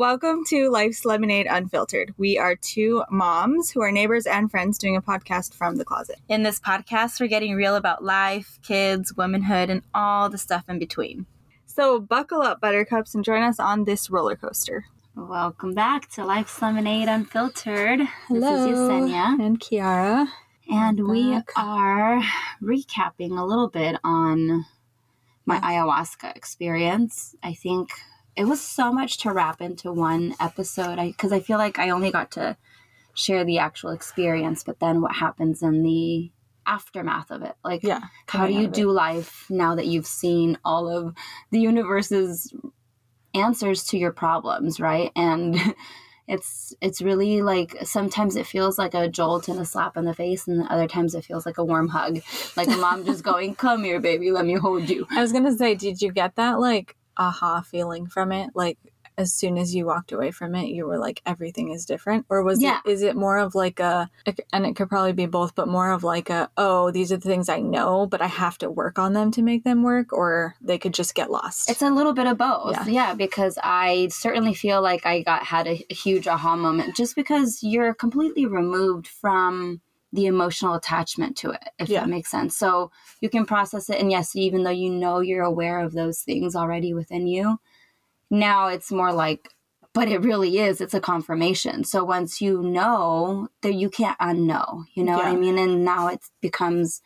Welcome to Life's Lemonade Unfiltered. We are two moms who are neighbors and friends doing a podcast from the closet. In this podcast, we're getting real about life, kids, womanhood, and all the stuff in between. So, buckle up, Buttercups, and join us on this roller coaster. Welcome back to Life's Lemonade Unfiltered. This is Yessenia. and Kiara. And We're we back. are recapping a little bit on my ayahuasca experience. I think it was so much to wrap into one episode because I, feel like I only got to share the actual experience, but then what happens in the aftermath of it. Like, Yeah. how do you do life now that you've seen all of the universe's answers to your problems, right? And it's it's really like sometimes it feels like a jolt and a slap in the face and other times it feels like a warm hug like a mom just going come here baby let me hold you I was gonna say, did you get that like aha feeling from it? Like as soon as you walked away from it, you were like everything is different, or was Yeah. it? Is it more of like a, and it could probably be both, but more of like a, oh, these are the things I know, but I have to work on them to make them work, or they could just get lost. It's a little bit of both. Yeah. Yeah. because I certainly feel like I got had a, a huge aha moment just because you're completely removed from the emotional attachment to it, if Yeah. that makes sense. So you can process it and yes, even though you know you're aware of those things already within you, now it's more like but it really is it's a confirmation so once you know that you can't unknow you know what i mean and now it becomes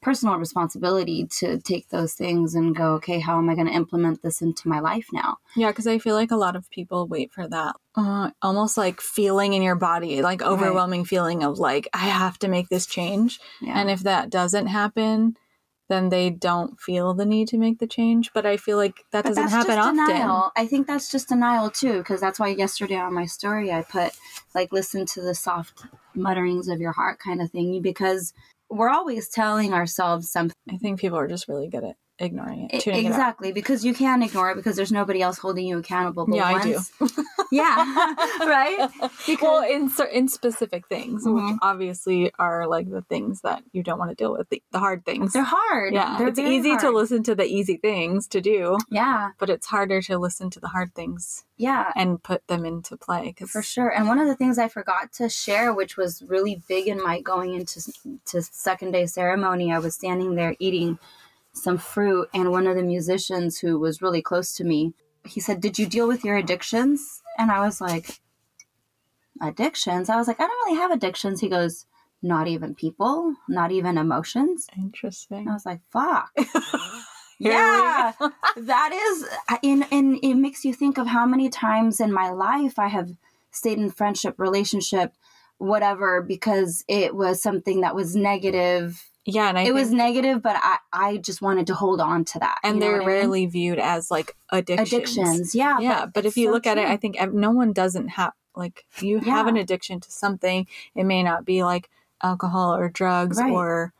personal responsibility to take those things and go okay how am i going to implement this into my life now Yeah, because I feel like a lot of people wait for that uh, almost like feeling in your body, like overwhelming feeling of like, I have to make this change. yeah And if that doesn't happen, then they don't feel the need to make the change. But I feel like that but doesn't happen often. denial. I think that's just denial too, because that's why yesterday on my story I put like listen to the soft mutterings of your heart kind of thing, because we're always telling ourselves something. I think people are just really good at ignoring it. E- tuning it exactly because you can ignore it because there's nobody else holding you accountable. But Yeah, I do. yeah, right. Because well, in in specific things, which Mhm. obviously are like the things that you don't want to deal with, the, the hard things. they're hard. yeah, they're it's easy to listen to the easy things to do, Yeah, but it's harder to listen to the hard things yeah, and put them into play. Cause for sure. And one of the things I forgot to share, which was really big in my going into to second day ceremony, I was standing there eating some fruit, and one of the musicians who was really close to me, he said, "Did you deal with your addictions?" And I was like, "Addictions?" I was like, "I don't really have addictions." He goes, "Not even people, not even emotions." interesting. And I was like, "Fuck." Yeah, that is, in and it makes you think of how many times in my life I have stayed in friendship, relationship, whatever, because it was something that was negative. Yeah, and I it was negative, but I I just wanted to hold on to that. and they're what I mean? rarely viewed as like addictions. addictions. Yeah, yeah but, if you so look at it i think no one doesn't have like you have an addiction to something it may not be like alcohol or drugs Right. or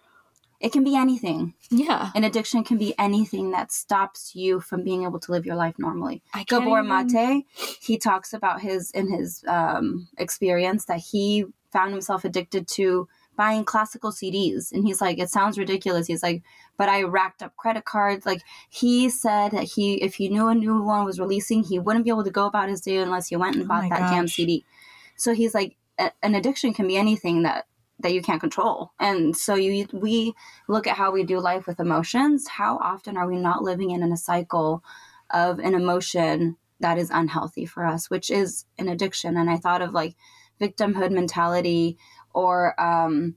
it can be anything. yeah An addiction can be anything that stops you from being able to live your life normally. I Gabor even- Mate, he talks about his in his um, experience that he found himself addicted to buying classical CDs, and he's like, it sounds ridiculous. He's like, but I racked up credit cards. Like he said that he, if he knew a new one was releasing, he wouldn't be able to go about his day unless he went and Oh bought that damn. CD. So he's like, an addiction can be anything that that you can't control. And so you we look at how we do life with emotions. How often are we not living in a cycle of an emotion that is unhealthy for us, which is an addiction? And I thought of like victimhood mentality or um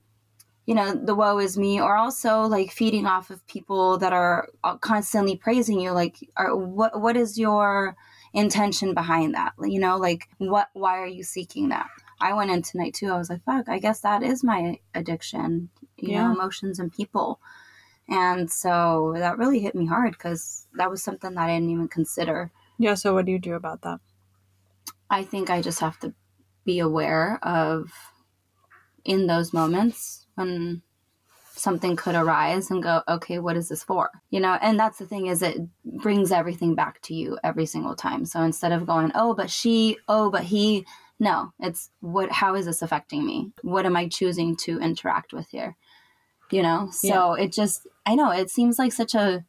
you know the woe is me or also like feeding off of people that are uh, constantly praising you like are, what what is your intention behind that? You know like what why are you seeking that? I went in tonight too. I was like fuck i guess that is my addiction you Yeah. know emotions and people. And so that really hit me hard because that was something that i didn't even consider. Yeah so what do you do about that? I think I just have to be aware of in those moments when something could arise and go, okay, what is this for? You know, and that's the thing is it brings everything back to you every single time. So instead of going, oh, but she, oh, but he, no, it's what, how is this affecting me? What am I choosing to interact with here? You know, so it just, I know it seems like such a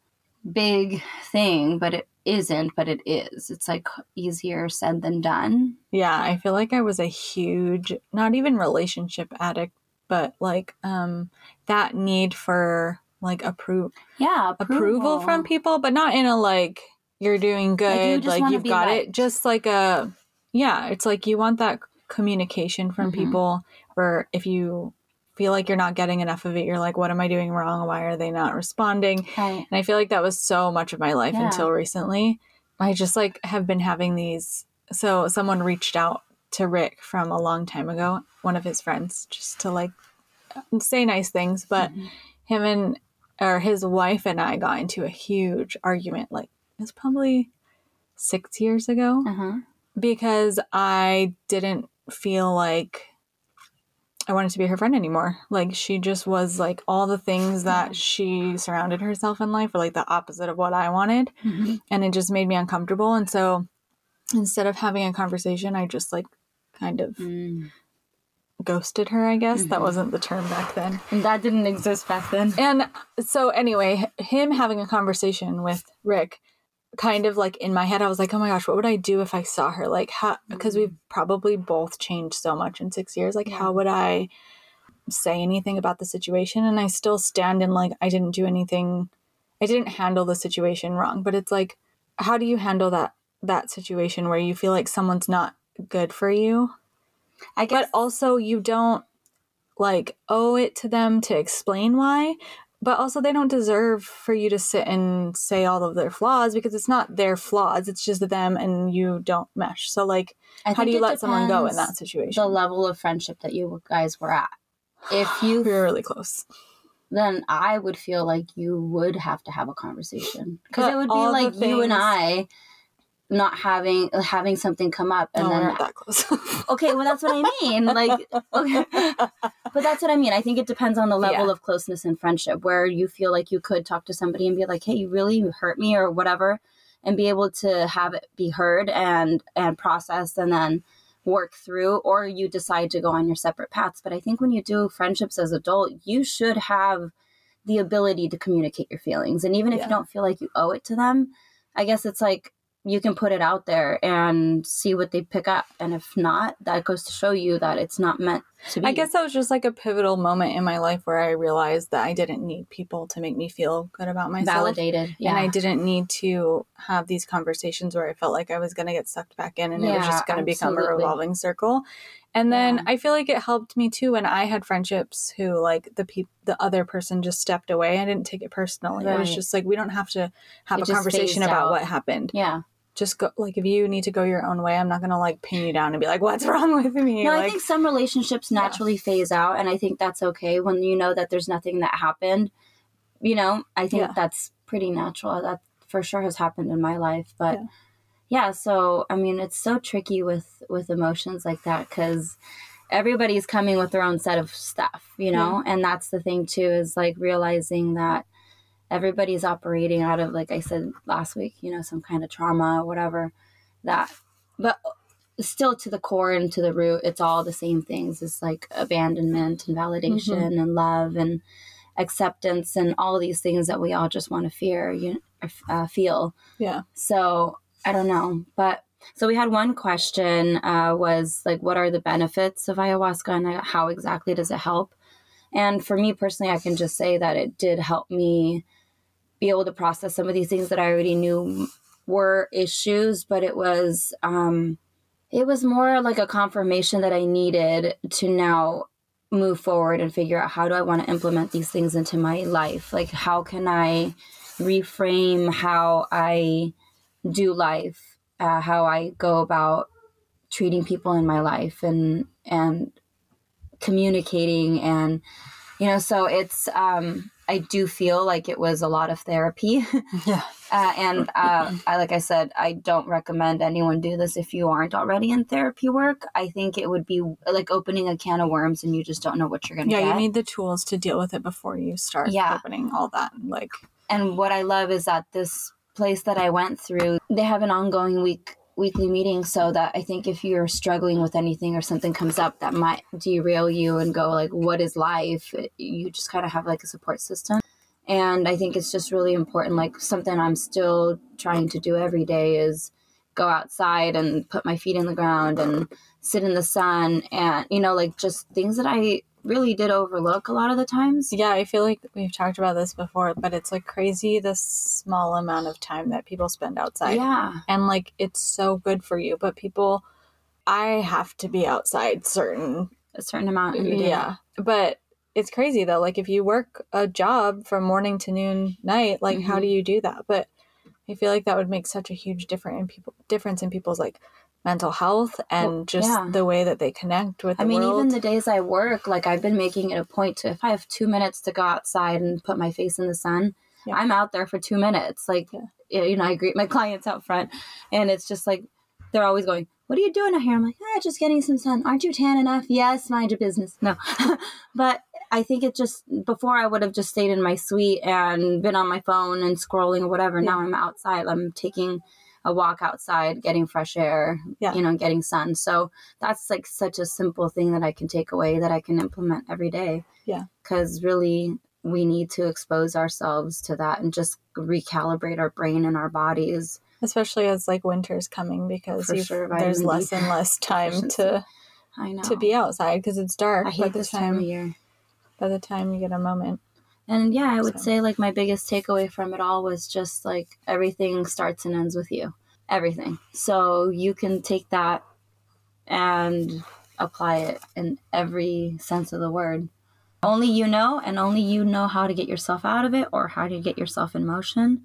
big thing, but it, isn't, but it is. It's like easier said than done. Yeah, I feel like I was a huge, not even relationship addict, but like um that need for like approve Yeah, approval from people, but not in a like you're doing good, like, you've be got liked. it. Just like a yeah, it's like you want that communication from Mhm. people where if you feel like you're not getting enough of it, you're like, what am I doing wrong? Why are they not responding? Right. And I feel like that was so much of my life Yeah. until recently. I just like have been having these. So someone reached out to Rick from a long time ago, one of his friends, just to like say nice things. But Mhm. him and or his wife and I got into a huge argument. Like it's probably six years ago Uh-huh. because I didn't feel like I wanted to be her friend anymore. Like she just was like all the things that she surrounded herself in life were like the opposite of what I wanted. Mhm. And it just made me uncomfortable. And so instead of having a conversation, I just like kind of Mm. ghosted her, I guess. That Mhm. wasn't the term back then. And that didn't exist back then. And so anyway, him having a conversation with Rick kind of like in my head I was like, "Oh my gosh, what would I do if I saw her?" Like how because we've mm-hmm. probably both changed so much in 6 years. Like Yeah. how would I say anything about the situation? And I still stand in like I didn't do anything I didn't handle the situation wrong, but it's like how do you handle that that situation where you feel like someone's not good for you? I guess but also you don't like owe it to them to explain why but also they don't deserve for you to sit and say all of their flaws because it's not their flaws it's just them and you don't mesh. So like I how do you let someone go in that situation The level of friendship that you guys were at. If we you were really close. then I would feel like you would have to have a conversation. Because it would be like you and I not having having something come up and oh, we're then not that close okay well that's what I mean like okay. but that's what I mean I think it depends on the level Yeah. of closeness and friendship where you feel like you could talk to somebody and be like hey you really hurt me or whatever and be able to have it be heard and and processed and then work through or you decide to go on your separate paths but I think when you do friendships as adult you should have the ability to communicate your feelings and even if Yeah. you don't feel like you owe it to them I guess it's like you can put it out there and see what they pick up. And if not, that goes to show you that it's not meant to be. i guess that was just like a pivotal moment in my life where i realized that i didn't need people to make me feel good about myself validated. Yeah. and I didn't need to have these conversations where I felt like I was going to get sucked back in and it was just going to become a revolving circle. And then Yeah. I feel like it helped me too when I had friendships who like the peop- the other person just stepped away. I didn't take it personally. It was just like we don't have to have It a conversation about out. what happened. yeah. Just go like if you need to go your own way, I'm not to like pin you down and be like what's wrong with me? No, like I think some relationships Yeah. naturally phase out, and I think that's okay when you know that there's nothing that happened. You know, I think Yeah. that's pretty natural. That for sure has happened in my life, but Yeah. yeah. So I mean, it's so tricky with with emotions like that because everybody's coming with their own set of stuff, you know, and that's the thing too is like realizing that everybody's operating out of like I said last week, you know, some kind of trauma or whatever that but still to the core and to the root it's all the same things. It's like abandonment and validation and love and acceptance and all these things that we all just want to fear you uh, feel. Yeah. so i don't know but so we had one question uh, was like what are the benefits of ayahuasca and how exactly does it help? And for me personally i can just say that it did help me be able to process some of these things that i already knew were issues but it was um it was more like a confirmation that i needed to now move forward and figure out how do i want to implement these things into my life? Like how can i reframe how i do life uh, how i go about treating people in my life and and communicating and you know so it's um i do feel like it was a lot of therapy Yeah. uh, and uh, I, like I said, I don't recommend anyone do this if you aren't already in therapy work. I think it would be like opening a can of worms and you just don't know what you're going to Yeah, get. you need the tools to deal with it before you start Yeah. opening all that. Like and what I love is that this place that I went through, they have an ongoing week weekly meeting so that I think if you're struggling with anything or something comes up that might derail you and go like what is life you just kind of have like a support system And I think it's just really important. Like something I'm still trying to do every day is go outside and put my feet in the ground and sit in the sun and, you know, like just things that I really did overlook a lot of the times. Yeah, I feel like we've talked about this before, but it's like crazy the small amount of time that people spend outside. Yeah. And like it's so good for you, but people I have to be outside certain A certain amount day. yeah. But it's crazy though. Like if you work a job from morning to noon night, like how Mhm. do you do that? But I feel like that would make such a huge difference in people difference in people's like mental health and Well, just yeah. the way that they connect with the I mean, world. even the days I work, like I've been making it a point to if I have two minutes to go outside and put my face in the sun, Yeah. I'm out there for two minutes. Like, yeah, you know, I greet my clients out front, and it's just like they're always going, "What are you doing out here?" I'm like, "Ah, just getting some sun. Aren't you tan enough?" Yes, mind your business. No, but I think it just before I would have just stayed in my suite and been on my phone and scrolling or whatever. Now I'm outside. I'm taking a walk outside, getting fresh air, Yeah. you know, getting sun. So that's like such a simple thing that I can take away that I can implement every day. Yeah. Because really, we need to expose ourselves to that and just recalibrate our brain and our bodies. especially as like winter's coming because sure, there's D less and less time to I know. to be outside because it's dark by the this time of time year. by the time you get a moment. And yeah, I would So. say like my biggest takeaway from it all was just like everything starts and ends with you. Everything. So you can take that and apply it in every sense of the word. Only you know, and only you know how to get yourself out of it or how to get yourself in motion.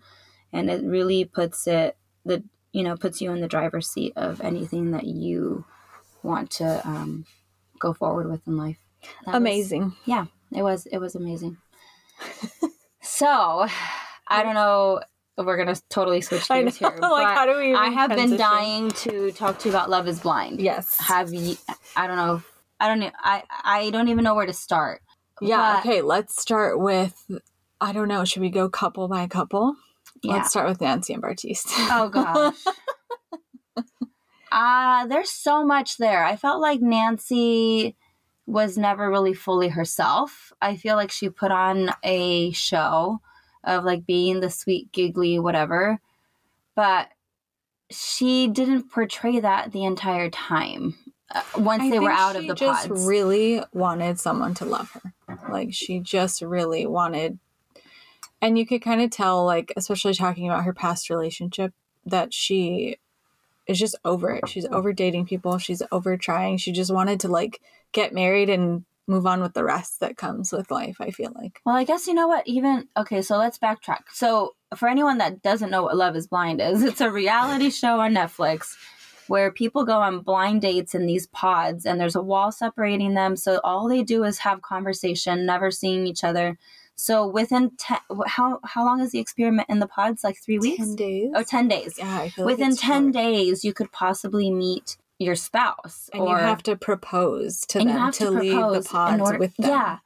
And it really puts it the you know puts you in the driver's seat of anything that you want to um, go forward with in life. That was- Amazing. yeah, it was it was amazing. So, I don't know. We're gonna totally switch gears here. like but how do we? I have been dying to talk to you about Love Is Blind. Yes. Have you? I don't know. I don't know. I I don't even know where to start. yeah. but- Okay. Let's start with. I don't know. Should we go couple by couple? Yeah. Let's start with Nancy and Bartise. Oh gosh. Uh, there's so much there. I felt like Nancy was never really fully herself. I feel like she put on a show of like being the sweet, giggly, whatever, but she didn't portray that the entire time. Uh, once I they were out of she the just pods, really wanted someone to love her. Like she just really wanted, and you could kind of tell, like especially talking about her past relationship, that she is just over it. She's over dating people. She's over trying. She just wanted to like get married and move on with the rest that comes with life. I feel like. Well, I guess you know what? Even okay, so let's backtrack. So, for anyone that doesn't know what Love Is Blind is, it's a reality show on Netflix where people go on blind dates in these pods, and there's a wall separating them. So all they do is have conversation, never seeing each other. So within ten, how how long is the experiment in the pods? Like three weeks? Ten days. Oh, 10 days. Yeah, I feel like Within it's ten short. days, you could possibly meet your spouse, and or you have to propose to them to, to, leave the pods order, with them. Yeah.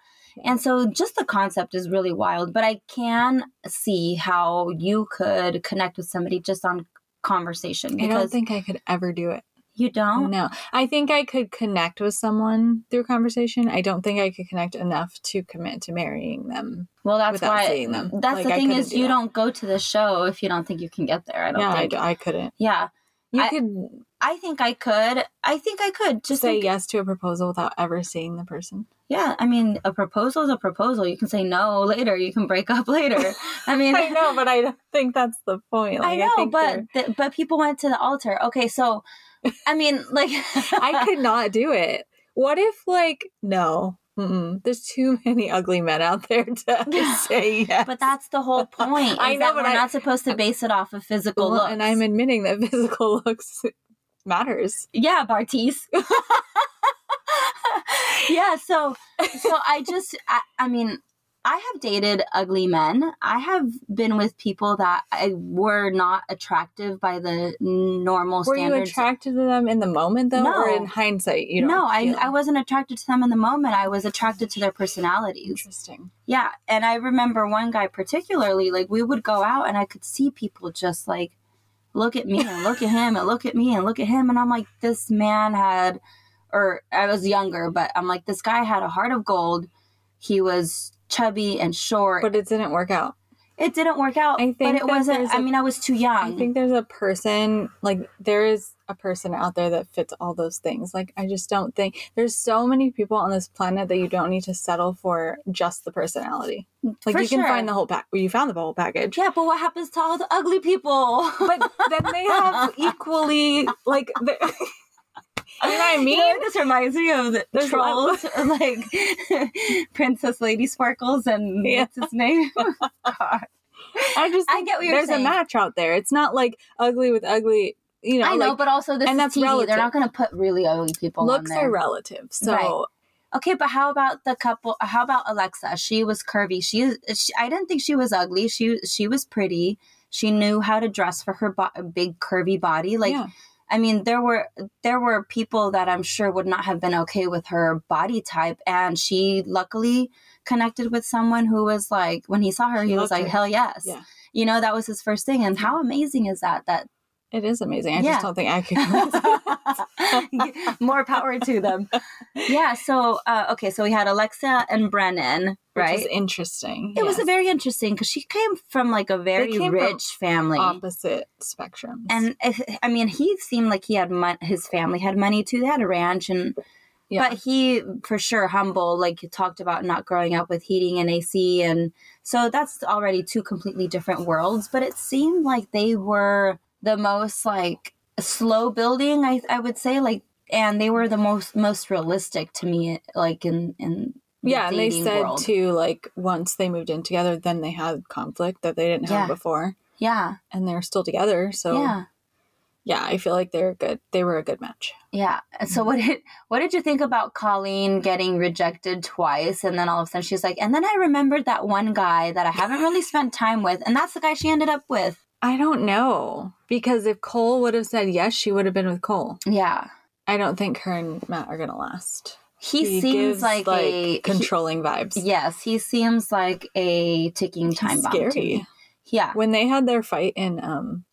And so just the concept is really wild, but I can see how you could connect with somebody just on conversation I don't think I could ever do it. you don't. No, I think I could connect with someone through conversation. I don't think I could connect enough to commit to marrying them. Well, that's Without why seeing them. that's Like, the thing is do you that. don't go to the show if you don't think you can get there. I don't yeah, I, think. d- I couldn't. yeah. You I- could I think I could. I think I could just say think- yes to a proposal without ever seeing the person. Yeah, I mean, a proposal is a proposal. You can say no later. You can break up later. I mean, I know, but I don't think that's the point. Like, I know, think but th- but people went to the altar. Okay, so I mean, like I could not do it. What if, like, no, mm-mm, there's too many ugly men out there to say yes. But that's the whole point. I know, but we're I- not supposed to base it off of physical Well, looks. and I'm admitting that physical looks matters. yeah, Bartise. yeah, so so I just I, I mean I have dated ugly men. I have been with people that I were not attractive by the normal Were you standards. attracted to them in the moment, though, or No. in hindsight? You don't no, I? I wasn't attracted to them in the moment. I was attracted to their personalities. Interesting. Yeah, and I remember one guy particularly, like we would go out and I could see people just like look at me and look at him and look at me and look at him and I'm like this man had or I was younger, but I'm like this guy had a heart of gold. He was chubby and short. But it didn't work out. It didn't work out. I but think it wasn't. I mean, I was too young. I think there's a person like there is a person out there that fits all those things. Like I just don't think there's so many people on this planet that you don't need to settle for just the personality. Like For you can sure. find the whole pack. Well, you found the whole package. yeah, but what happens to all the ugly people? But then they have equally like the, you know what I mean? You know this reminds me of the There's trolls, like Princess Lady Sparkles and Yeah. what's his name? God. I just I get what you're there's saying. a match out there. It's not like ugly with ugly. You know, I know, like, but also this and is that's TV. relative. They're not going to put really ugly people looks on there. are relative. So Right. Okay, but how about the couple? How about Alexa? She was curvy. She, she I didn't think she was ugly. She she was pretty. She knew how to dress for her bo- big curvy body. Like yeah. I mean, there were there were people that I'm sure would not have been okay with her body type, and she luckily connected with someone who was like, when he saw her, He he was like, her. "Hell yes!" Yeah. You know, that was his first thing, and how amazing is that? That It is amazing. I Yeah. just don't think I could. more power to them. Yeah. So uh, okay, so we had Alexa and Brennon, right? is interesting. It was a very interesting because she came from like a very rich family. opposite spectrums. and if, I mean, he seemed like he had mon- his family had money too. They had a ranch, and yeah. but he for sure humble. Like talked about not growing up with heating and AC, and so that's already two completely different worlds. But it seemed like they were the most like slow building. I I would say like, and they were the most most realistic to me. Like in in the yeah, and they said world. too, like once they moved in together, then they had conflict that they didn't have Yeah. before, Yeah, and they're still together. So yeah. yeah, I feel like they're good. They were a good match. Yeah. And so what did what did you think about Colleen getting rejected twice and then all of a sudden she's like, and then I remembered that one guy that I haven't really spent time with, and that's the guy she ended up with. I don't know because if Cole would have said yes, she would have been with Cole. Yeah. I don't think her and Matt are gonna last. He, seems gives, like, a he- controlling vibes. yes, he seems like a ticking time He's bomb. scary. Yeah. When they had their fight in um,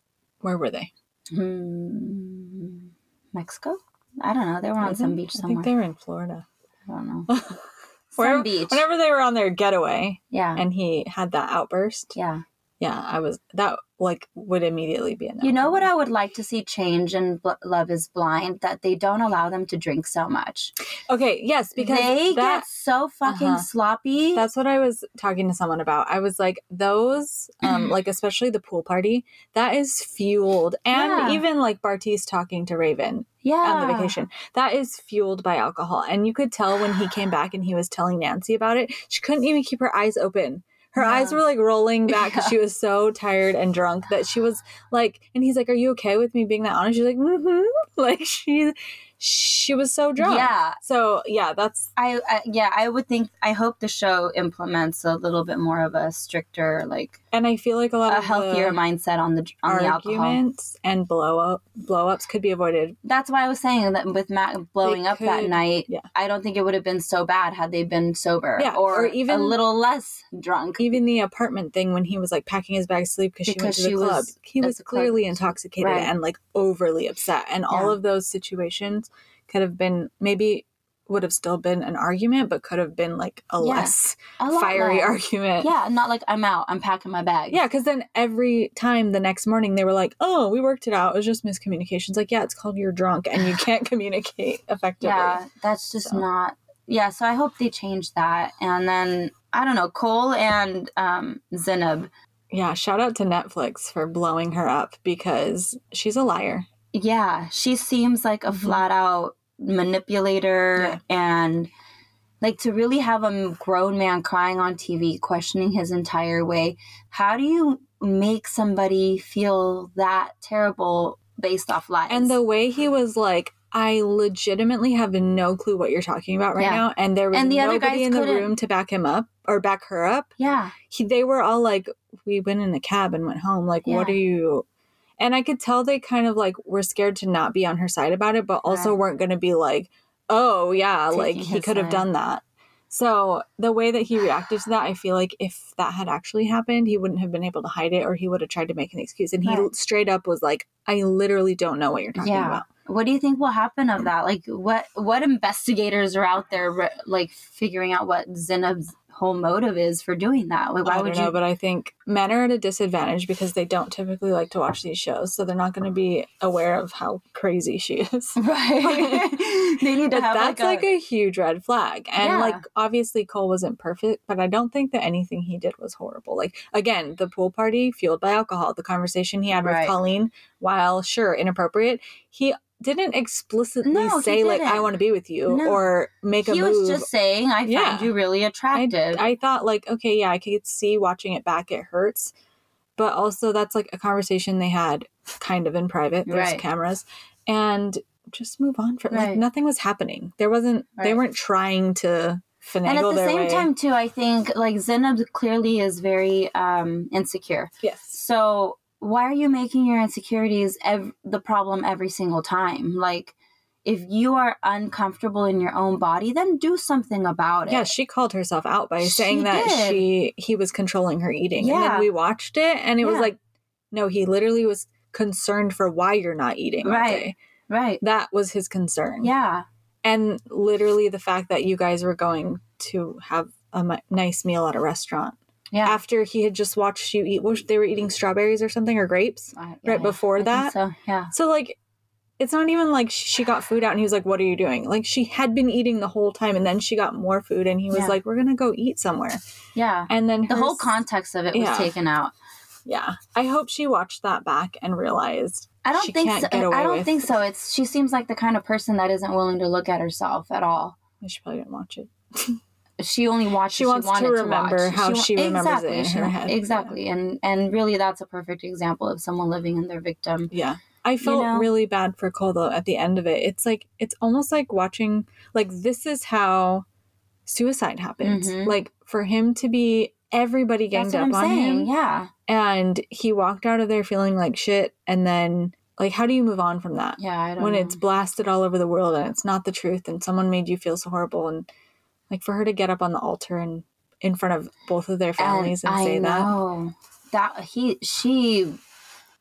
where were they? Hmm. Mexico? I don't know. They were on some beach I somewhere. think they were in Florida. I don't know. Where- beach. Whenever they were on their getaway Yeah. and he had that outburst, yeah. Yeah, I was that like would immediately be no. You know what. I would like to see change in Bl- Love is Blind? That they don't allow them to drink so much. Okay, yes, because they that get so fucking Uh-huh. sloppy. that's what I was talking to someone about. I was like, those, um, like especially the pool party, that is fueled, and Yeah. even like Bartise talking to Raven yeah. on the vacation, that is fueled by alcohol. And you could tell when he came back and he was telling Nancy about it, she couldn't even keep her eyes open. Her Yeah. eyes were like rolling back because Yeah. she was so tired and drunk that she was like, and he's like, "Are you okay with me being that honest?" She's like, "Mm-hmm." Like she, she was so drunk. Yeah. So yeah, that's I, I yeah, I would think I hope the show implements a little bit more of a stricter, like and I feel like a lot a of healthier mindset on the on the arguments and blow up blow ups could be avoided. That's why I was saying that with Matt blowing They up that night, yeah. I don't think it would have been so bad had they been sober Yeah, or, or even- a little less drunk. Even the apartment thing when he was like packing his bag to sleep because she went to the club. was he was the club. clearly intoxicated Right. and like overly upset. And all of those situations could have been maybe would have still been an argument, but could have been like a Yeah. less A fiery less. argument. Yeah, not like I'm out, I'm packing my bag. Yeah, because then every time the next morning they were like, "Oh, we worked it out. It was just miscommunications." Like, yeah, it's called you're drunk and you can't communicate effectively. Yeah, that's just So. not. Yeah, so I hope they change that. And then I don't know, Cole and um, Zanab. Yeah, shout out to Netflix for blowing her up because she's a liar. Yeah, she seems like a Mhm. flat out manipulator and like to really have a grown man crying on TV, questioning his entire way. How do you make somebody feel that terrible based off lies? And the way he was like, I legitimately have no clue what you're talking about right Yeah. now. And there was And the nobody in the couldn't- room to back him up or back her up. yeah, He, they were all like, we went in a cab and went home. Like, what Yeah. are you? And I could tell they kind of like were scared to not be on her side about it, but also weren't going to be like, oh, yeah, like he could have done that. So the way that he reacted to that, I feel like if that had actually happened, he wouldn't have been able to hide it or he would have tried to make an excuse. And he Right. straight up was like, I literally don't know what you're talking Yeah. about. What do you think will happen of that? Like, what what investigators are out there, like figuring out what Zanab's whole motive is for doing that. Like, why I would don't know, you? but I think men are at a disadvantage because they don't typically like to watch these shows, so they're not going to be aware of how crazy she is. right. they need to have that's like like a, a, huge red flag. And Yeah. like obviously Cole wasn't perfect, but I don't think that anything he did was horrible. Like again, the pool party fueled by alcohol, the conversation he had Right. with Colleen, while sure inappropriate, he didn't explicitly No, he say like I want to be with you No. or make a move. he was just saying, "I Yeah. find you really I, attractive." I thought like okay, yeah, I could see watching it back it hurts. But also that's like a conversation they had kind of in private. There's Right. cameras. And just move on from like nothing was happening. There wasn't they weren't trying to finagle and at the same way. time, too, I think like Zanab clearly is very um, insecure. yes. So why are you making your insecurities ev- the problem every single time? Like, if you are uncomfortable in your own body, then do something about it. Yeah, she called herself out by She saying that did. she he was controlling her eating. And Yeah. then we watched it and it was like no, he literally was concerned for why you're not eating Right. right. That was his concern. Yeah. And literally the fact that you guys were going to have a nice meal at a restaurant Yeah. after he had just watched you eat they were eating strawberries or something or grapes. Right yeah, before I that? So yeah. So like it's not even like she got food out and he was like, What are you doing? Like she had been eating the whole time and then she got more food and he was Yeah. like, We're gonna go eat somewhere. Yeah. And then The whole context of it was taken out. Yeah. I hope she watched that back and realized I don't think so. I don't with- think so. It's she seems like the kind of person that isn't willing to look at herself at all. she probably didn't watch it. She only watched. She wants to wanted remember watch. how wa- she remembers it in exactly, her head. Exactly, and and really, that's a perfect example of someone living in their victim. Yeah. I felt know? really bad for Cole though at the end of it. It's like it's almost like watching like this is how suicide happens. Mhm. Like for him to be everybody ganged up I'm on saying. him. Yeah, and he walked out of there feeling like shit and then like how do you move on from that yeah. I don't when know. it's blasted all over the world and it's not the truth and someone made you feel so horrible and like for her to get up on the altar and in front of both of their families and, I say that that he she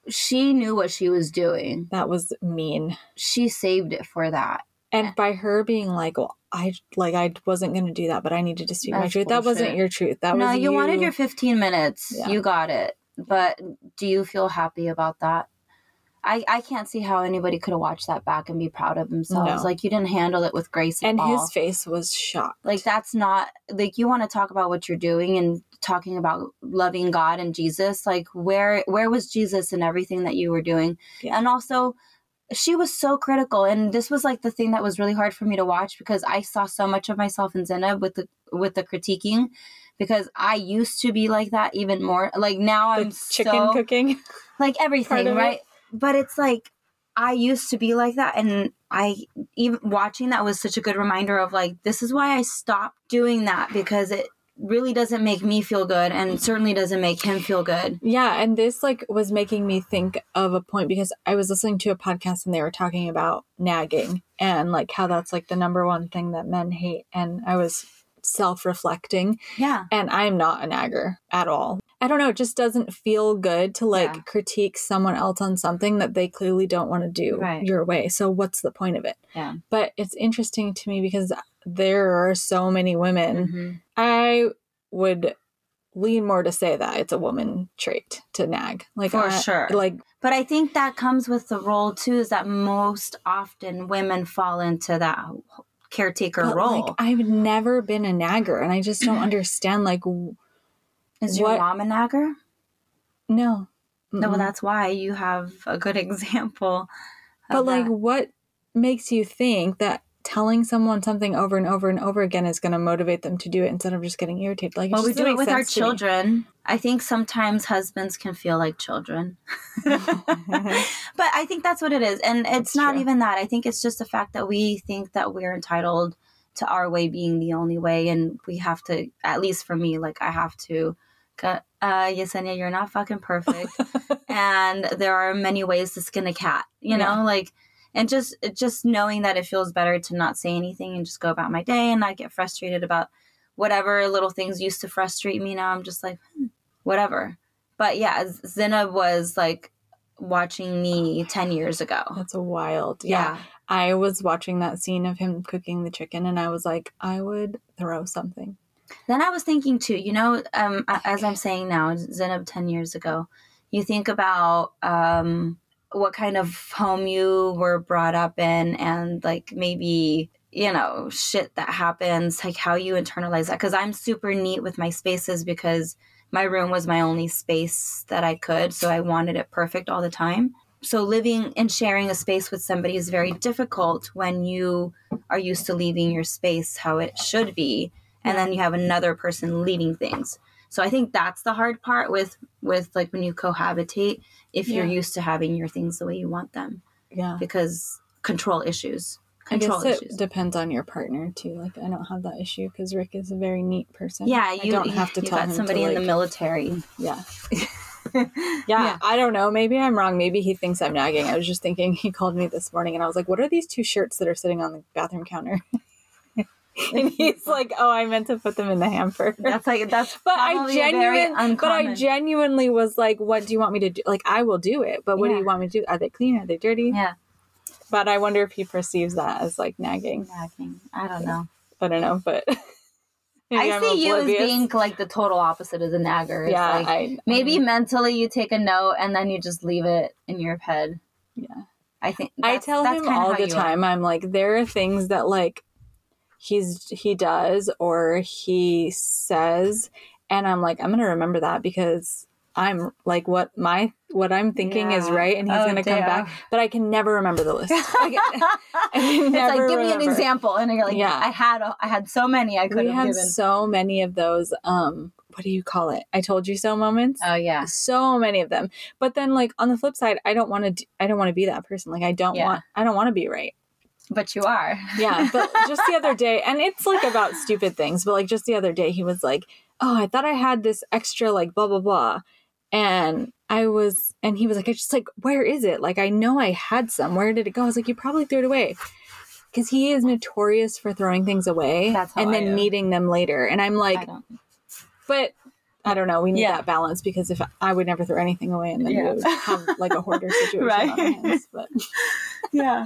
she knew what she was doing. that was mean She saved it for that. and by her being like well i like i wasn't going to do that but i needed to speak my That's truth that wasn't your truth that was no, was you, wanted your 15 minutes. Yeah. You got it. But do you feel happy about that? I, I can't see how anybody could have watched that back and be proud of themselves. No. Like you didn't handle it with grace at and all. his face was shocked like that's not like you want to talk about what you're doing and talking about loving God and Jesus. Like where where was Jesus in everything that you were doing? Yeah. And also she was so critical and this was like the thing that was really hard for me to watch because I saw so much of myself in Zena with the with the critiquing because I used to be like that even more. Like now the I'm chicken so cooking like everything, right? it. But it's like I used to be like that, and I even watching that was such a good reminder of like this is why I stopped doing that because it really doesn't make me feel good, and certainly doesn't make him feel good. Yeah, and this like was making me think of a point because I was listening to a podcast and they were talking about nagging and like how that's like the number one thing that men hate and I was self-reflecting Yeah, and I'm not a nagger at all. I don't know, it just doesn't feel good to like Yeah. critique someone else on something that they clearly don't want to do Right. your way. So what's the point of it? yeah. But it's interesting to me because there are so many women Mhm. I would lean more to say that it's a woman trait to nag. Like For I- sure. Like But I think that comes with the role too. Is that most often women fall into that caretaker role? like I've never been a nagger, and I just don't understand. Like is your mom a nagger? no, No, well, that's why you have a good example. but like that. what makes you think that telling someone something over and over and over again is going to motivate them to do it instead of just getting irritated? Like, Well, we do it with our children. I think sometimes husbands can feel like children. but I think that's what it is. And it's That's not true. even that. I think it's just the fact that we think that we're entitled to our way being the only way. And we have to, at least for me, like I have to, uh, Yessenia, you're not fucking perfect. and there are many ways to skin a cat, you know? Yeah. Like, and just just knowing that it feels better to not say anything and just go about my day and not get frustrated about whatever little things used to frustrate me now i'm just like hmm, whatever but yeah zena was like watching me 10 years ago That's wild. Yeah. I was watching that scene of him cooking the chicken, and I was like, I would throw something. Then I was thinking too, you know, um, as I'm saying now, Zanab 10 years ago, you think about um, what kind of home you were brought up in and like maybe, you know, shit that happens, like how you internalize that. Cause I'm super neat with my spaces because my room was my only space that I could. So I wanted it perfect all the time. So living and sharing a space with somebody is very difficult when you are used to leaving your space how it should be and then you have another person leaving things so i think that's the hard part with with like when you cohabitate if you're used to having your things the way you want them Yeah. because control issues I control guess it issues depends on your partner too. Like I don't have that issue because Rick is a very neat person. yeah I you don't have to you tell got somebody to, in the like- military Yeah. yeah. I don't know. Maybe I'm wrong. Maybe he thinks I'm nagging. I was just thinking he called me this morning and I was like, "What are these two shirts that are sitting on the bathroom counter?" and he's like, "Oh, I meant to put them in the hamper." that's like that's but I probably a very genuinely, but I genuinely was like, "What do you want me to do?" Like, I will do it, but what do you want me to do? Are they clean? Are they dirty? yeah But I wonder if he perceives that as like nagging. nagging. i don't know I don't know, but i I'm see you as being like the total opposite of the nagger It's yeah. like, I maybe I, mentally you take a note and then you just leave it in your head yeah. i think I tell him all the you are. time. I'm like, there are things that like he's he does or he says, and I'm like, I'm gonna remember that because I'm like what my what I'm thinking is right, and he's Oh, gonna come back, but I can never remember the list. Like, I can it's like give me an example, and you're like, Yeah. I had a, I had so many I could we have have given. so many of those. Um, what do you call it? I told you so moments. oh yeah, so many of them but then like on the flip side i don't want to i don't want to be that person like i don't Yeah. want i don't want to be right but you are. yeah but just the other day and it's like about stupid things but like just the other day he was like oh i thought i had this extra like blah blah blah and i was and he was like i just like where is it like i know i had some where did it go i was like you probably threw it away because he is notorious for throwing things away and I then am. needing them later and i'm like don't. but I don't know. We need Yeah. that balance because if I would never throw anything away, and then Yeah. we would have like a hoarder situation Right. on our hands. But Yeah,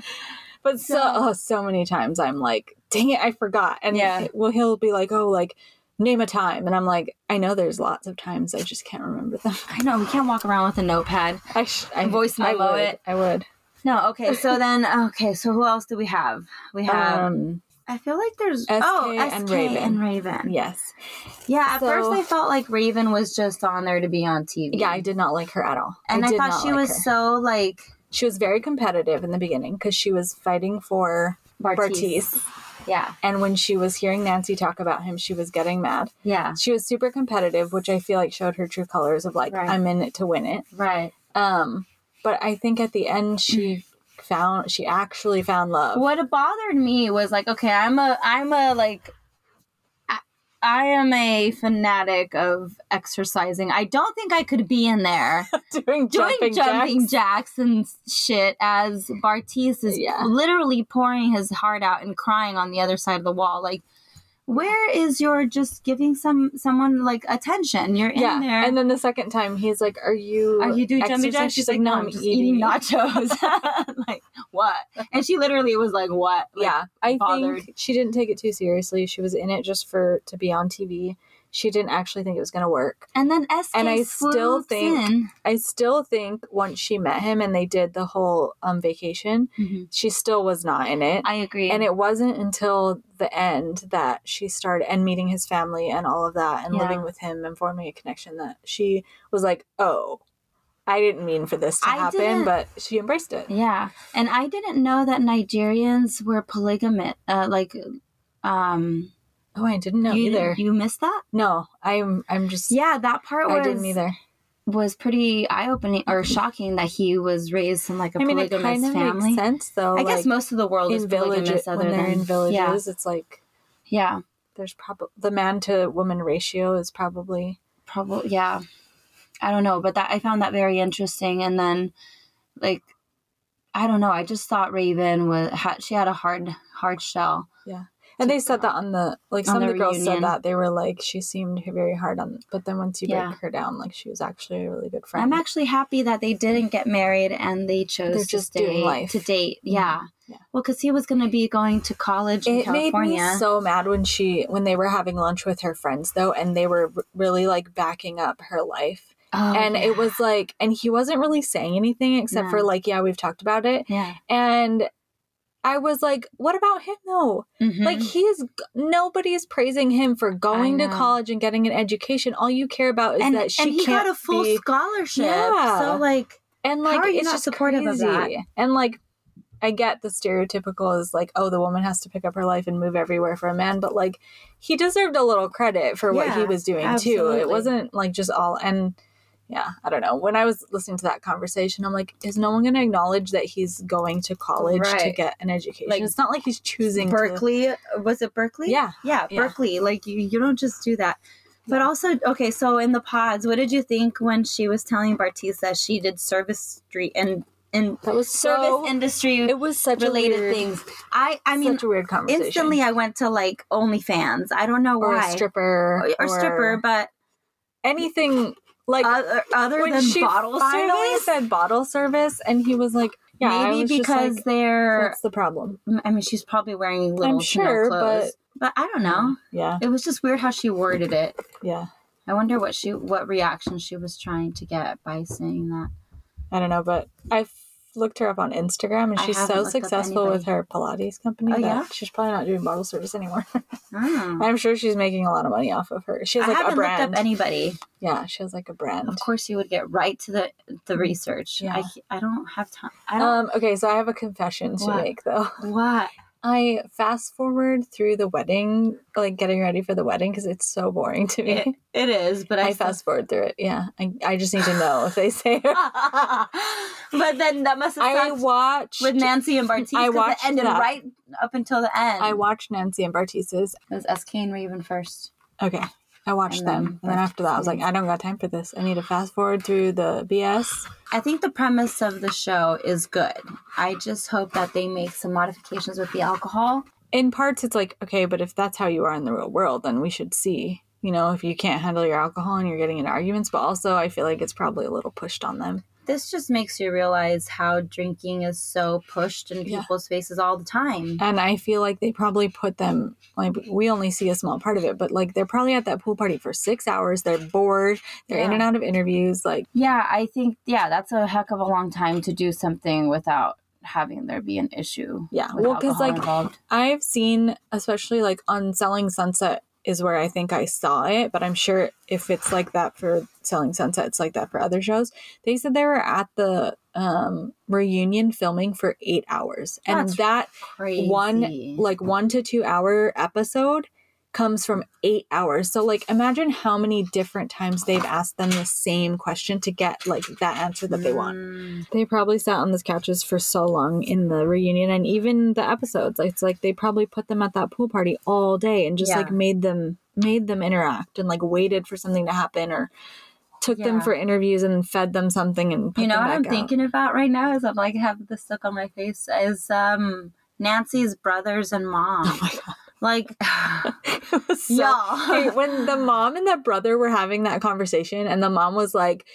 but so oh, so many times I'm like, dang it, I forgot. And Yeah. well, he'll be like, oh, like name a time, and I'm like, I know there's lots of times, I just can't remember them. I know. We can't walk around with a notepad. I, sh- I Voice I memo would, it. I would. No, okay. So then, okay. So who else do we have? We have. Um, I feel like there's SK oh and SK Raven. and Raven. yes, Yeah. At So- first, I felt like Raven was just on there to be on TV. yeah, I did not like her at all. and I, did thought she like was her. so like She was very competitive in the beginning because she was fighting for Bartise. Yeah. And when she was hearing Nancy talk about him, she was getting mad. Yeah. She was super competitive, which I feel like showed her true colors of like, Right. I'm in it to win it. Right. Um, but I think at the end she found she actually found love. what bothered me was like okay i'm a i'm a like I, am a fanatic of exercising i don't think i could be in there doing doing jumping, jumping jacks. jacks. and shit as bartise is Yeah. literally pouring his heart out and crying on the other side of the wall like where is your just giving some someone like attention you're in Yeah. there And then the second time he's like, Are you are you doing jumping jacks? She's like, No, I'm eating. eating nachos. like what? And she literally was like, "What?" Like, yeah. I bothered. think she didn't take it too seriously. She was in it just for to be on TV. She didn't actually think it was gonna work. And then SK And I still think- in. I still think once she met him and they did the whole um vacation, she still was not in it. I agree. and it wasn't until the end that she started and meeting his family and all of that and Yeah. living with him and forming a connection that she was like oh i didn't mean for this to I happen didn't- but she embraced it yeah, and I didn't know that Nigerians were polygamous. Uh, like, um, oh i didn't know you, either You missed that? no i'm i'm just Yeah, that part was i didn't either was pretty eye opening or shocking that he was raised in like a i mean it polygamous kind of family. makes sense though I guess most of the world is polygamous. Other when they're than in villages it's like yeah, there's probably the man to woman ratio is probably probably yeah. I don't know, but that I found that very interesting. And then, like, I don't know. I just thought Raven was had she had a hard hard shell. And they said that on the like some of the the girls reunion. said that they were like she seemed very hard on, but then once you Yeah. break her down, like she was actually a really good friend. I'm actually happy that they didn't get married and they chose They're just doing stay life. to date. Mm-hmm. Yeah. Yeah. Well, because he was going to be going to college in it made me so mad when she when they were having lunch with her friends though, and they were r- really like backing up her life, Oh, and yeah. it was like, and he wasn't really saying anything except No. for like, yeah, we've talked about it, yeah. and. I was like, what about him though? Mhm. Like he's nobody's praising him for going to college and getting an education. All you care about is and, that she and he got a full be, scholarship. Yeah. So like, and like it's just supportive of that? And like I get the stereotypical is like, oh, the woman has to pick up her life and move everywhere for a man, but like he deserved a little credit for what he was doing too. It wasn't like just all and yeah, I don't know. When I was listening to that conversation, I'm like, is no one going to acknowledge that he's going to college to get an education? Like, it's not like he's choosing to- Berkeley was it Berkeley? Yeah. yeah, Yeah. Berkeley. Like you, you don't just do that. But also, okay, so in the pods, what did you think when she was telling Bartise that she did service street and in That was service so. industry it was such related weird, things? I, I mean, such a weird conversation. instantly I went to like OnlyFans. I don't know or why, stripper, or, or stripper, but anything like other, uh, other when than she bottle finally service. said bottle service, and he was like, "Yeah, Maybe was because like, they're. what's the problem?" I mean, she's probably wearing little sure, Chanel but- clothes, but, I don't know. Yeah, It was just weird how she worded it. yeah. I wonder what she what reaction she was trying to get by saying that. I don't know, but I f- looked her up on Instagram, and I she's so successful with her Pilates company Oh, that yeah? she's probably not doing bottle service anymore. Oh. I'm sure she's making a lot of money off of her. She has like a haven't looked brand. up anybody. yeah, she has like a brand. Of course, you would get right to the the research. Yeah. I, I don't have time. I don't. Um. Okay, so I have a confession to What? make though. what? I fast forward through the wedding, like getting ready for the wedding, because it's so boring to me. It, it is, but I, I still- fast forward through it. Yeah, I, I just need to know if they say. but then that must have I watched. with Nancy and Bartise. I watched it ended that. right up until the end. I watched Nancy and Bartise's. it was SK and Raven first. Okay, I watched And them, then and then after that, I was like, I don't got time for this. I need to fast forward through the BS. I think the premise of the show is good. I just hope that they make some modifications with the alcohol. In parts, it's like, okay, but if that's how you are in the real world, then we should see. You know, if you can't handle your alcohol and you're getting into arguments, but also I feel like it's probably a little pushed on them. This just makes you realize how drinking is so pushed in Yeah. people's faces all the time. And I feel like they probably put them like we only see a small part of it, but like they're probably at that pool party for six hours. They're bored. They're in and out of interviews. Like Yeah, I think yeah, that's a heck of a long time to do something without having there be an issue. Yeah, well, 'cause, alcohol like, involved. I've seen, especially like on Selling Sunset is where I think I saw it, but I'm sure if it's like that for Selling Sunsets like that for other shows. They said they were at the um reunion filming for eight hours. And That's that crazy. one like one to two hour episode comes from eight hours. So like imagine how many different times they've asked them the same question to get like that answer that they want. Mm, They probably sat on those couches for so long in the reunion and even the episodes. It's like they probably put them at that pool party all day and just Yeah. like made them made them interact and like waited for something to happen or took them for interviews and fed them something and put You know what I'm out. thinking about right now is I'm like have this look on my face is um Nancy's brothers and mom. Oh my god. Like so y'all. Okay, when the mom and the brother were having that conversation, and the mom was like,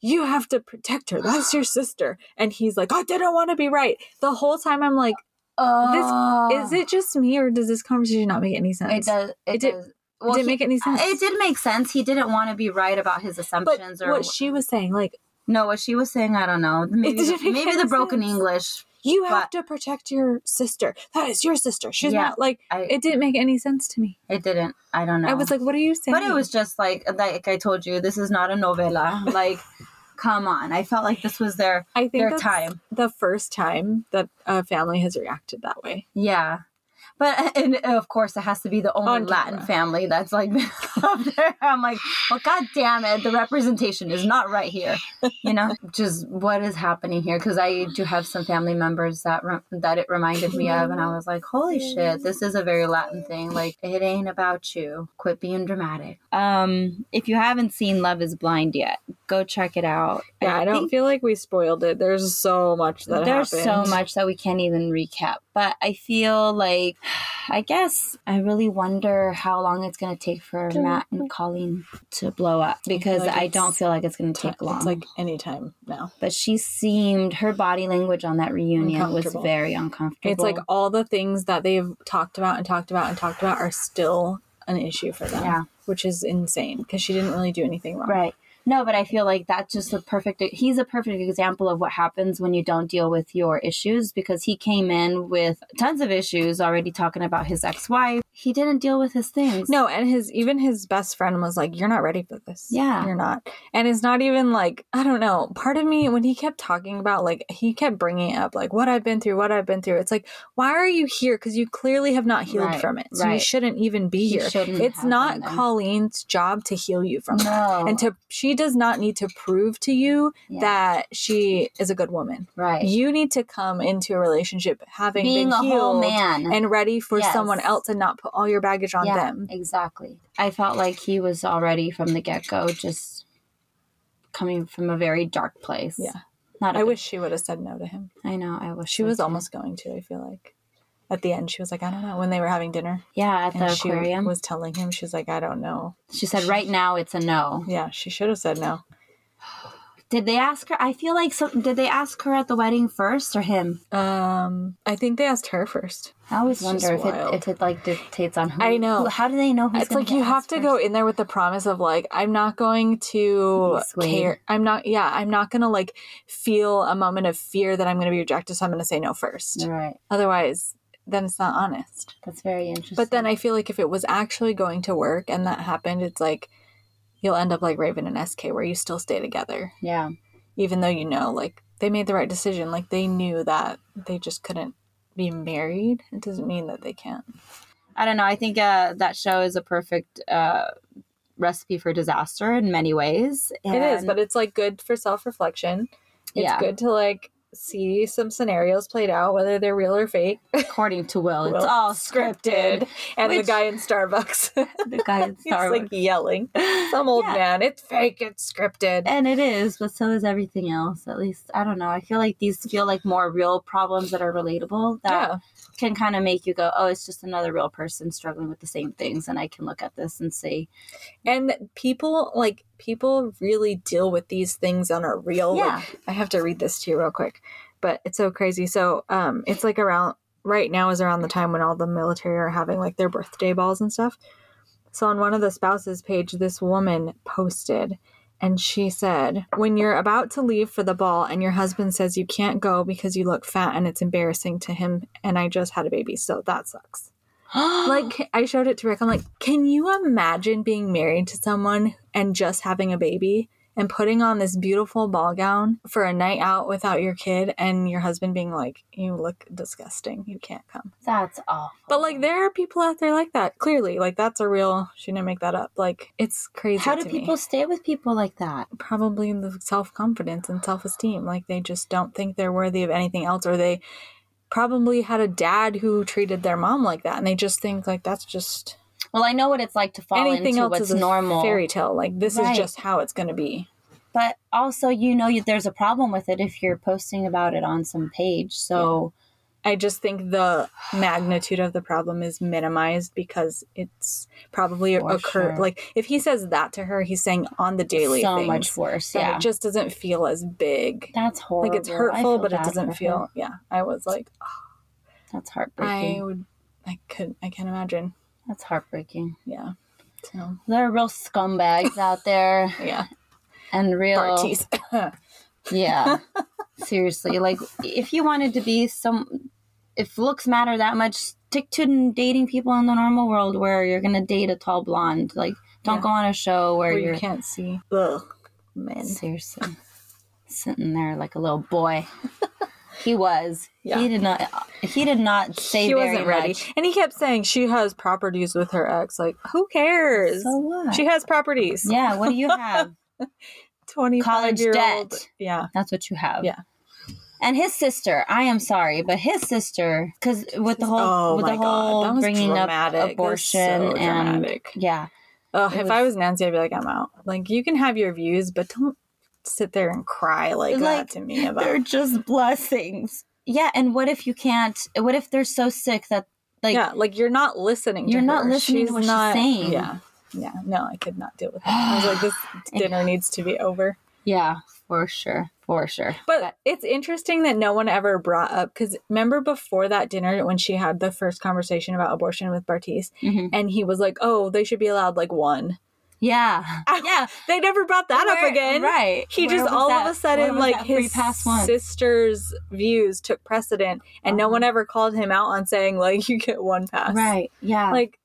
You have to protect her. That's your sister. And he's like, I didn't want to be right. The whole time I'm like, oh, Is it just me or does this conversation not make any sense? It does. It, It did- does. It Well, didn't he- make any sense. It did make sense. He didn't want to be right about his but assumptions or what she was saying, like, no. What she was saying, I don't know. Maybe maybe the broken sense. English. you have to protect your sister. That is your sister. She's Yeah, not like I it didn't make any sense to me. it didn't. I don't know. I was like, What are you saying? but it was just like like I told you, this is not a novela. Like, come on. I felt like this was their I think their time. the first time that a family has reacted that way. Yeah. But and of course, it has to be the only On Latin camera. family that's like up there. I'm like, well, god damn it, the representation is not right here. You know, just what is happening here? Because I do have some family members that re- that it reminded me of, and I was like, holy shit, this is a very Latin thing. Like, it ain't about you. Quit being dramatic. Um, if you haven't seen Love Is Blind yet, go check it out. Yeah, I, don't think- feel like we spoiled it. There's so much that there's happened. so much that we can't even recap but i feel like I guess I really wonder how long it's going to take for Matt and Colleen to blow up because like I, don't feel like it's going to take long. It's like any time now. but she seemed her body language on that reunion was very uncomfortable. It's like all the things that they've talked about and talked about and talked about are still an issue for them. Yeah. Which is insane because she didn't really do anything wrong. Right. No, but I feel like that's just a perfect. He's a perfect example of what happens when you don't deal with your issues because he came in with tons of issues already talking about his ex wife. He didn't deal with his things. No, and his even his best friend was like, "You're not ready for this. Yeah. you're not." And it's not even like I don't know. Part of me when he kept talking about like he kept bringing up like what I've been through, what I've been through. It's like, why are you here? Because you clearly have not healed Right, from it, so you shouldn't even be He here. It's not been. Colleen's job to heal you from that. No. And to she does not need to prove to you Yeah. that she is a good woman. right. You need to come into a relationship having Being been a whole man. and ready for Yes. someone else and not put all your baggage on yeah, them. exactly. I felt like he was already from the get go just coming from a very dark place. Yeah. Not. I I wish she would have said no to him. I know. I wish She was too. almost going to, I feel like. At the end, she was like, I don't know. When they were having dinner Yeah, at and the she aquarium. was telling him, she was like, I don't know. she said, "Right now, it's a no." Yeah, she should have said no. Did they ask her? I feel like some. Did they ask her at the wedding first or him? Um, I think they asked her first. I always It's wonder just if it, if it like dictates on who. I know. who- how do they know? Who's it's like you have to first? go in there with the promise of like i'm not going to care i'm not yeah i'm not gonna like feel a moment of fear that i'm gonna be rejected so i'm gonna say no first Right. otherwise then it's not honest That's very interesting. but then i feel like if it was actually going to work and that happened it's like you'll end up like raven and sk where you still stay together yeah, even though you know like they made the right decision like they knew that they just couldn't be married it doesn't mean that they can't I don't know. I think uh, that show is a perfect uh, recipe for disaster in many ways. It is, but it's like good for self reflection. It's Yeah. good to like see some scenarios played out, whether they're real or fake. according to Will, it's all scripted. And Which- the guy in Starbucks, The guy in he's like yelling, "Some old Yeah. man, it's fake, it's scripted." And it is, but so is everything else. At least I don't know. I feel like these feel like more real problems that are relatable that yeah, can kind of make you go, "Oh, it's just another real person struggling with the same things," and I can look at this and say, and people like people really deal with these things on a real. "Yeah, like, I have to read this to you real quick, but it's so crazy. So, um, it's like around right now is around the time when all the military are having like their birthday balls and stuff. So on one of the spouses page, this woman posted and she said, When you're about to leave for the ball and your husband says you can't go because you look fat and it's embarrassing to him, and I just had a baby, so that sucks. Like, I showed it to Rick. I'm like, Can you imagine being married to someone and just having a baby and putting on this beautiful ball gown for a night out without your kid and your husband being like, You look disgusting. You can't come. that's awful." But like there are people out there like that. Clearly, like that's a real. She didn't make that up. Like it's crazy. how do people Me. stay with people like that? Probably the self confidence and self esteem. Like they just don't think they're worthy of anything else, or they probably had a dad who treated their mom like that, and they just think like that's just Well, I know what it's like to fall anything into else what's is a normal, fairy tale. Like this Right. is just how it's going to be. but also you know there's a problem with it if you're posting about it on some page. So I just think the magnitude of the problem is minimized because it's probably For occurred. sure. Like if he says that to her, he's saying on the daily so things. much worse. Yeah, it just doesn't feel as big. that's horrible. Like it's hurtful, but it doesn't feel. her. Yeah, I was like, That's heartbreaking. I would, I could, I can't imagine. That's heartbreaking. Yeah. So There are real scumbags out there, yeah, and real Barties. Yeah. Seriously, like if you wanted to be some if looks matter that much, stick to dating people in the normal world where you're going to date a tall blonde. Like don't Yeah. go on a show where, where you're you can't see. Ugh, man, seriously sitting there like a little boy. he was. Yeah. He did not he did not say She wasn't ready, much. and he kept saying she has properties with her ex. Like, who cares? So what? She has properties. yeah, what do you have? twenty College year debt. old. Yeah, That's what you have. Yeah. And his sister, I am sorry, but his sister, because with the whole Oh with the whole that was bringing dramatic. up That was so abortion and dramatic. yeah, Ugh, It if I was- was Nancy, I'd be like, I'm out. Like, you can have your views, but don't sit there and cry like, Like, that to me about. they're just blessings. Yeah, and what if you can't? What if they're so sick that Like yeah, like you're not listening. You're to not listening to what she's saying. Yeah, yeah. No, I could not deal with it. I was like, this dinner needs to be over. yeah, for sure, for sure. But it's interesting that no one ever brought up because remember before that dinner when she had the first conversation about abortion with Bartise, Mhm. and he was like, "Oh, they should be allowed like one." Yeah, yeah. They never brought that Where- up again. Right. He Where just all that- of a sudden like his sister's views took precedent, and no Uh-huh. one ever called him out on saying like you get one pass. Right. Yeah. Like,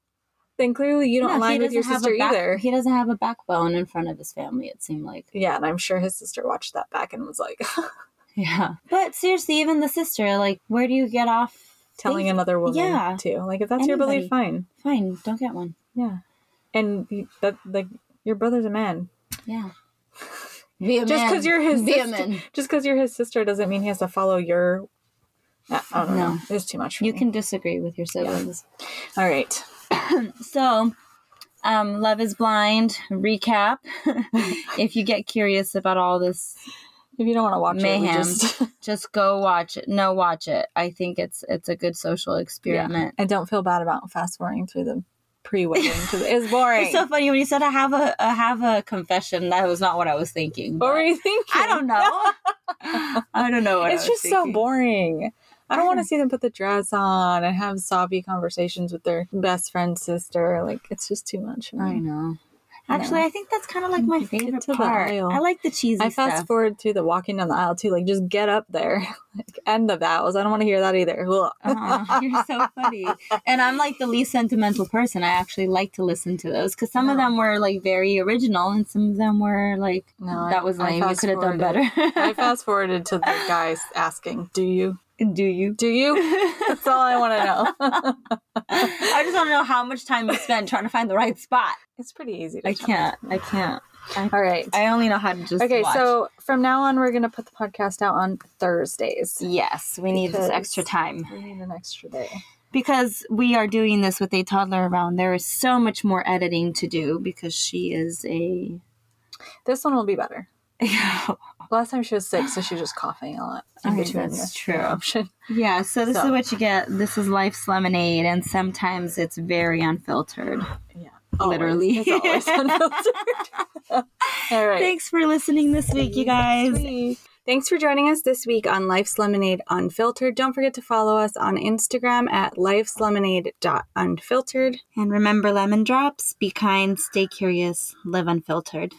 then clearly you don't No, align with your sister back- either. He doesn't have a backbone in front of his family. It seemed like. Yeah, and I'm sure his sister watched that back and was like Yeah. But seriously, even the sister, like, where do you get off? telling Think- another woman Yeah. too. Like if that's your belief, fine. Fine, don't get one. Yeah, and you- that like your brother's a man. Yeah. Be a Just because you're his Be a sister, man. just because you're his sister doesn't mean he has to follow your. I I don't No. know. It's too much. For You me. can disagree with your siblings. All right. So, um, Love is Blind recap. if you get curious about all this, If you don't want to watch it, Mayhem. we just just go watch it. No, watch it. I think it's it's a good social experiment. and don't feel bad about fast forwarding through the pre-wedding because it's boring. It's so funny when you said I have a I have a confession. That was not what I was thinking. what were you thinking? I don't know. I don't know what I it's just so boring. I don't want to mm. see them put the dress on and have soppy conversations with their best friend's sister. Like it's just too much. I know. Actually, I think that's kind of like my favorite part. I like the cheesy I fast stuff. forward through the walking down the aisle too. Like just get up there, like end the vows. I don't want to hear that either. Ugh. You're so funny. And I'm like the least sentimental person. I actually like to listen to those because some of them were like very original and some of them were like, No, that was I lame. You could have done better. I fast forwarded to the guys asking, "Do you? Do you? Do you?" That's all I want to know. I just want to know how much time you spent trying to find the right spot. it's pretty easy. To I can't. I can't. All right. I only know how to just okay, watch. so from now on, we're gonna put the podcast out on Thursdays. yes, we need this extra time We need an extra day. because we are doing this with a toddler around. There is so much more editing to do because she is a. This one will be better. Last time she was sick, so she was just coughing a lot in Okay, between that's true. option. Yeah, so this So- is what you get. This is Life's Lemonade, and sometimes it's very unfiltered. Yeah, Literally. Always. It's always unfiltered. All right. Thanks for listening this week, you guys. Sweet. Thanks for joining us this week on Life's Lemonade Unfiltered. Don't forget to follow us on Instagram at lifeslemonade.unfiltered. And remember, lemon drops, be kind, stay curious, live unfiltered.